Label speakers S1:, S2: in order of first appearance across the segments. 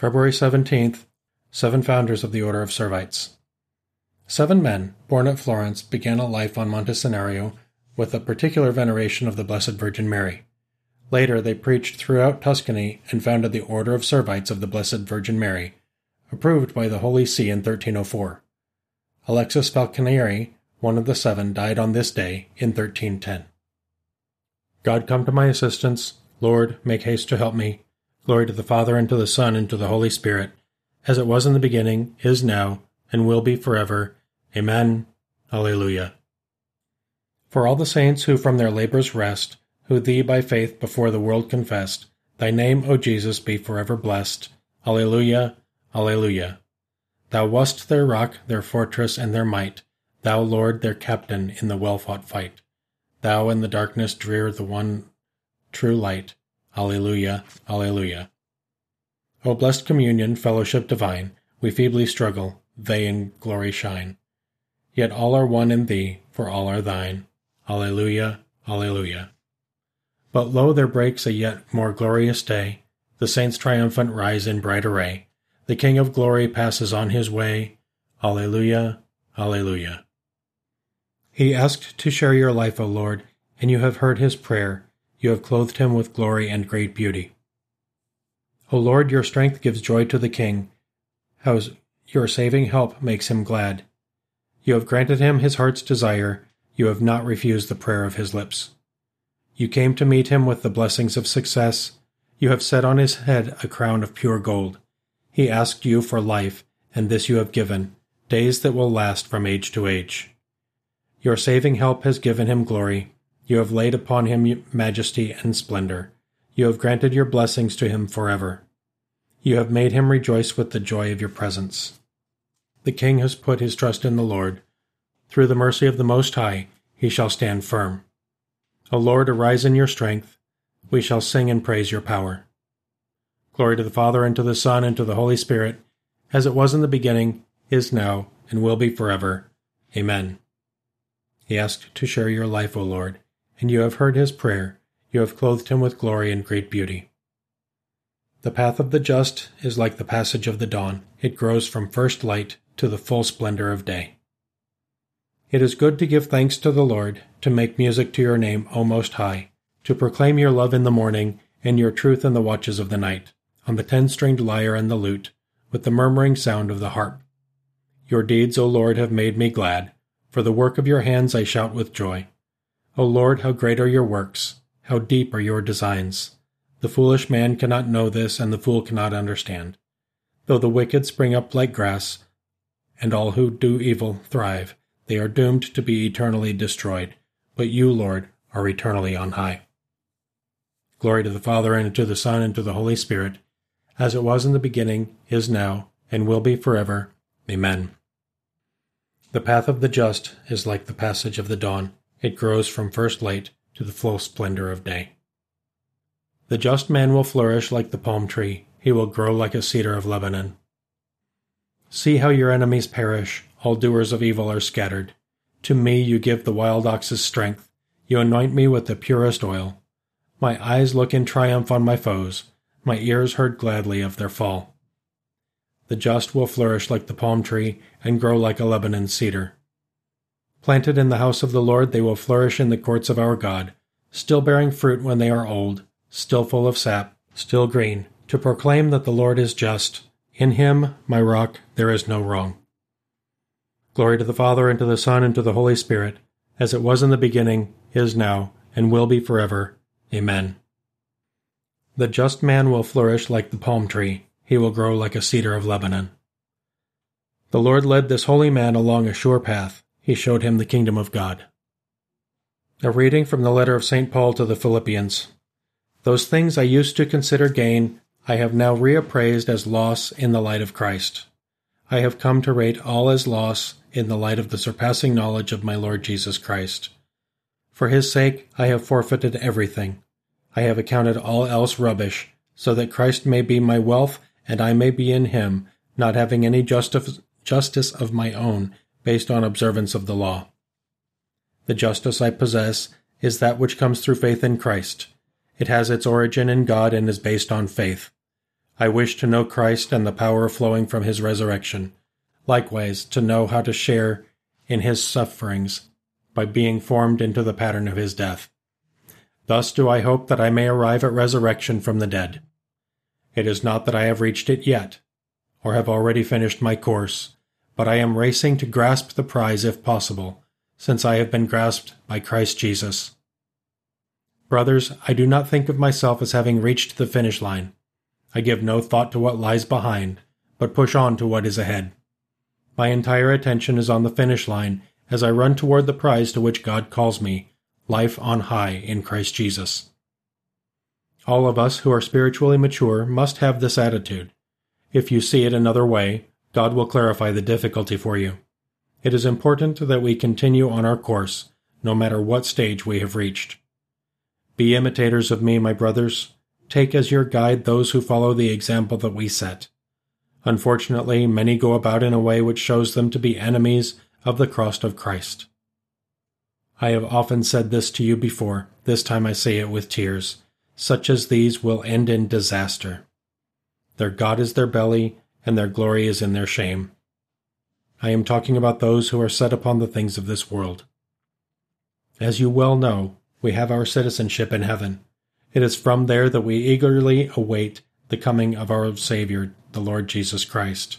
S1: February 17th, seven founders of the Order of Servites. Seven men, born at Florence, began a life on Monte Senario with a particular veneration of the Blessed Virgin Mary. Later, they preached throughout Tuscany and founded the Order of Servites of the Blessed Virgin Mary, approved by the Holy See in 1304. Alexis Falconieri, one of the seven, died on this day in 1310. God come to my assistance. Lord, make haste to help me. Glory to the Father, and to the Son, and to the Holy Spirit, as it was in the beginning, is now, and will be forever. Amen. Alleluia. For all the saints who from their labors rest, who thee by faith before the world confessed, thy name, O Jesus, be forever blessed. Alleluia. Alleluia. Thou wast their rock, their fortress, and their might, thou, Lord, their captain in the well fought fight. Thou in the darkness drear the one true light. Alleluia, Alleluia. O blessed communion, fellowship divine, we feebly struggle, they in glory shine. Yet all are one in thee, for all are thine. Alleluia, Alleluia. But lo, there breaks a yet more glorious day. The saints triumphant rise in bright array. The King of glory passes on his way. Alleluia, Alleluia. He asked to share your life, O Lord, and you have heard his prayer. You have clothed him with glory and great beauty. O Lord, your strength gives joy to the king. How your saving help makes him glad. You have granted him his heart's desire. You have not refused the prayer of his lips. You came to meet him with the blessings of success. You have set on his head a crown of pure gold. He asked you for life, and this you have given, days that will last from age to age. Your saving help has given him glory. You have laid upon him majesty and splendor. You have granted your blessings to him forever. You have made him rejoice with the joy of your presence. The king has put his trust in the Lord. Through the mercy of the Most High, he shall stand firm. O Lord, arise in your strength. We shall sing and praise your power. Glory to the Father, and to the Son, and to the Holy Spirit, as it was in the beginning, is now, and will be forever. Amen. He asked to share your life, O Lord and you have heard his prayer. You have clothed him with glory and great beauty. The path of the just is like the passage of the dawn. It grows from first light to the full splendor of day. It is good to give thanks to the Lord, to make music to your name, O Most High, to proclaim your love in the morning, and your truth in the watches of the night, on the ten stringed lyre and the lute, with the murmuring sound of the harp. Your deeds, O Lord, have made me glad. For the work of your hands I shout with joy. O Lord, how great are your works! How deep are your designs! The foolish man cannot know this, and the fool cannot understand. Though the wicked spring up like grass, and all who do evil thrive, they are doomed to be eternally destroyed. But you, Lord, are eternally on high. Glory to the Father, and to the Son, and to the Holy Spirit, as it was in the beginning, is now, and will be forever. Amen. The path of the just is like the passage of the dawn. It grows from first light to the full splendor of day. The just man will flourish like the palm tree, he will grow like a cedar of Lebanon. See how your enemies perish, all doers of evil are scattered. To me you give the wild ox's strength, you anoint me with the purest oil. My eyes look in triumph on my foes, my ears heard gladly of their fall. The just will flourish like the palm tree and grow like a Lebanon cedar. Planted in the house of the Lord, they will flourish in the courts of our God, still bearing fruit when they are old, still full of sap, still green, to proclaim that the Lord is just. In him, my rock, there is no wrong. Glory to the Father, and to the Son, and to the Holy Spirit, as it was in the beginning, is now, and will be forever. Amen. The just man will flourish like the palm tree, he will grow like a cedar of Lebanon. The Lord led this holy man along a sure path he showed him the kingdom of God. A reading from the letter of St. Paul to the Philippians. Those things I used to consider gain, I have now reappraised as loss in the light of Christ. I have come to rate all as loss in the light of the surpassing knowledge of my Lord Jesus Christ. For his sake I have forfeited everything. I have accounted all else rubbish, so that Christ may be my wealth and I may be in him, not having any justice of my own based on observance of the law. The justice I possess is that which comes through faith in Christ. It has its origin in God and is based on faith. I wish to know Christ and the power flowing from his resurrection, likewise to know how to share in his sufferings by being formed into the pattern of his death. Thus do I hope that I may arrive at resurrection from the dead. It is not that I have reached it yet, or have already finished my course, but I am racing to grasp the prize if possible, since I have been grasped by Christ Jesus. Brothers, I do not think of myself as having reached the finish line. I give no thought to what lies behind, but push on to what is ahead. My entire attention is on the finish line as I run toward the prize to which God calls me, life on high in Christ Jesus. All of us who are spiritually mature must have this attitude. If you see it another way, God will clarify the difficulty for you. It is important that we continue on our course, no matter what stage we have reached. Be imitators of me, my brothers. Take as your guide those who follow the example that we set. Unfortunately, many go about in a way which shows them to be enemies of the cross of Christ. I have often said this to you before, this time I say it with tears. Such as these will end in disaster. Their God is their belly, and their glory is in their shame. I am talking about those who are set upon the things of this world. As you well know, we have our citizenship in heaven. It is from there that we eagerly await the coming of our Savior, the Lord Jesus Christ.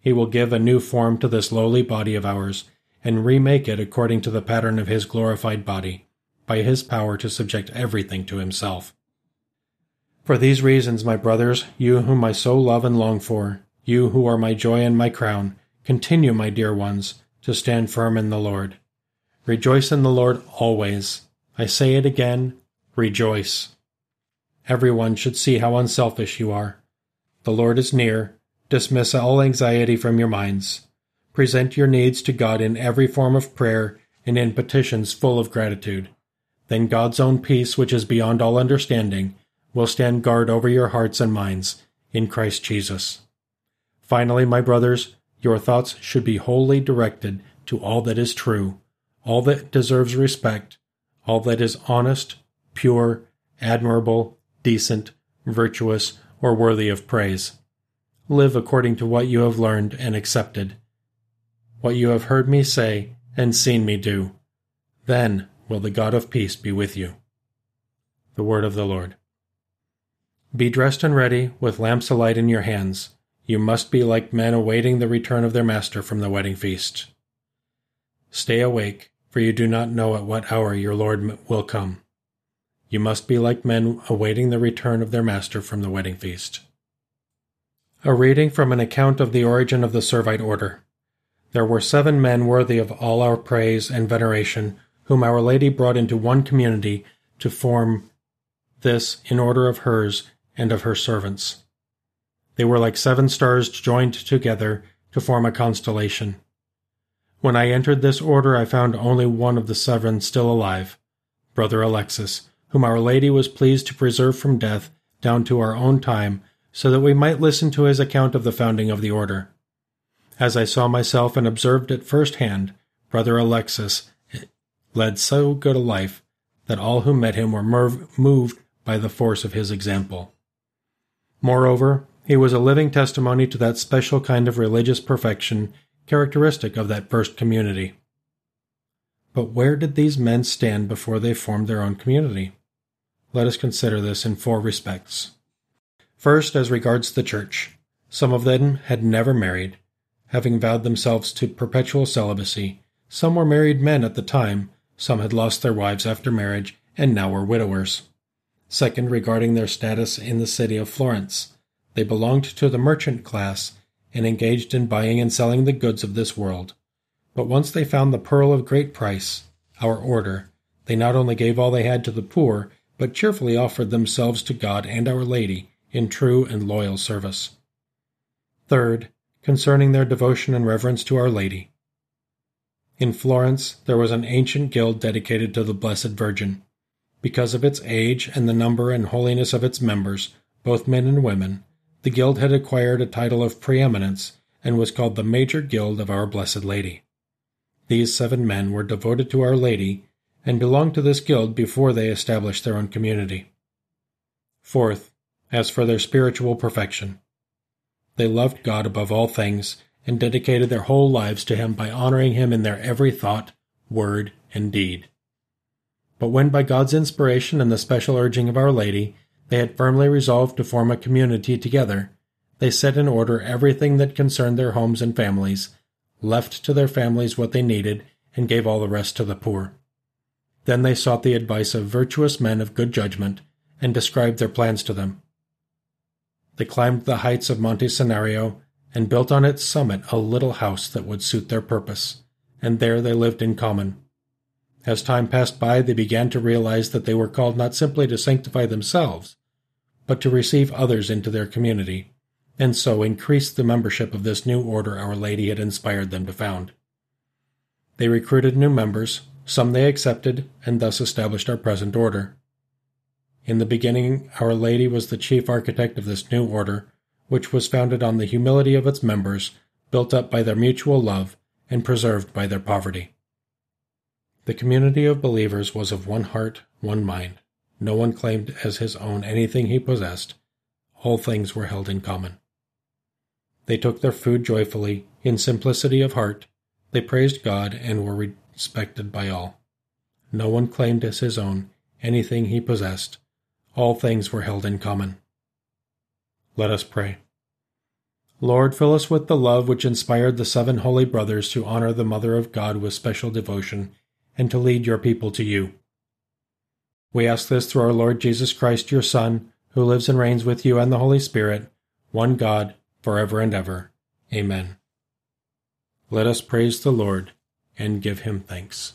S1: He will give a new form to this lowly body of ours and remake it according to the pattern of his glorified body, by his power to subject everything to himself. For these reasons, my brothers, you whom I so love and long for, you who are my joy and my crown, continue, my dear ones, to stand firm in the Lord. Rejoice in the Lord always. I say it again, rejoice. Everyone should see how unselfish you are. The Lord is near. Dismiss all anxiety from your minds. Present your needs to God in every form of prayer and in petitions full of gratitude. Then God's own peace, which is beyond all understanding, will stand guard over your hearts and minds in Christ Jesus. Finally, my brothers, your thoughts should be wholly directed to all that is true, all that deserves respect, all that is honest, pure, admirable, decent, virtuous, or worthy of praise. Live according to what you have learned and accepted, what you have heard me say and seen me do. Then will the God of peace be with you. The Word of the Lord. Be dressed and ready, with lamps alight in your hands. You must be like men awaiting the return of their master from the wedding feast. Stay awake, for you do not know at what hour your Lord will come. You must be like men awaiting the return of their master from the wedding feast. A reading from an account of the origin of the Servite order. There were seven men worthy of all our praise and veneration, whom Our Lady brought into one community to form this in order of hers and of her servants. They were like seven stars joined together to form a constellation. When I entered this order, I found only one of the seven still alive, Brother Alexis, whom Our Lady was pleased to preserve from death down to our own time, so that we might listen to his account of the founding of the order. As I saw myself and observed it first hand, Brother Alexis led so good a life that all who met him were moved by the force of his example. Moreover, he was a living testimony to that special kind of religious perfection characteristic of that first community. But where did these men stand before they formed their own community? Let us consider this in four respects. First, as regards the church. Some of them had never married, having vowed themselves to perpetual celibacy. Some were married men at the time, some had lost their wives after marriage, and now were widowers. Second, regarding their status in the city of Florence. They belonged to the merchant class and engaged in buying and selling the goods of this world. But once they found the pearl of great price, our order, they not only gave all they had to the poor, but cheerfully offered themselves to God and Our Lady in true and loyal service. Third, concerning their devotion and reverence to Our Lady. In Florence, there was an ancient guild dedicated to the Blessed Virgin. Because of its age and the number and holiness of its members, both men and women, the guild had acquired a title of preeminence and was called the Major Guild of Our Blessed Lady. These seven men were devoted to Our Lady and belonged to this guild before they established their own community. Fourth, as for their spiritual perfection. They loved God above all things and dedicated their whole lives to Him by honoring Him in their every thought, word, and deed. But when by God's inspiration and the special urging of Our Lady, they had firmly resolved to form a community together, they set in order everything that concerned their homes and families, left to their families what they needed, and gave all the rest to the poor. Then they sought the advice of virtuous men of good judgment, and described their plans to them. They climbed the heights of Monte Senario and built on its summit a little house that would suit their purpose, and there they lived in common. As time passed by, they began to realize that they were called not simply to sanctify themselves, but to receive others into their community, and so increased the membership of this new order Our Lady had inspired them to found. They recruited new members, some they accepted, and thus established our present order. In the beginning, Our Lady was the chief architect of this new order, which was founded on the humility of its members, built up by their mutual love, and preserved by their poverty. The community of believers was of one heart, one mind. No one claimed as his own anything he possessed. All things were held in common. They took their food joyfully, in simplicity of heart. They praised God and were respected by all. No one claimed as his own anything he possessed all things were held in common. Let us pray. Lord, fill us with the love which inspired the seven holy brothers to honor the Mother of God with special devotion and to lead your people to you. We ask this through our Lord Jesus Christ, your Son, who lives and reigns with you and the Holy Spirit, one God, for ever and ever. Amen. Let us praise the Lord and give him thanks.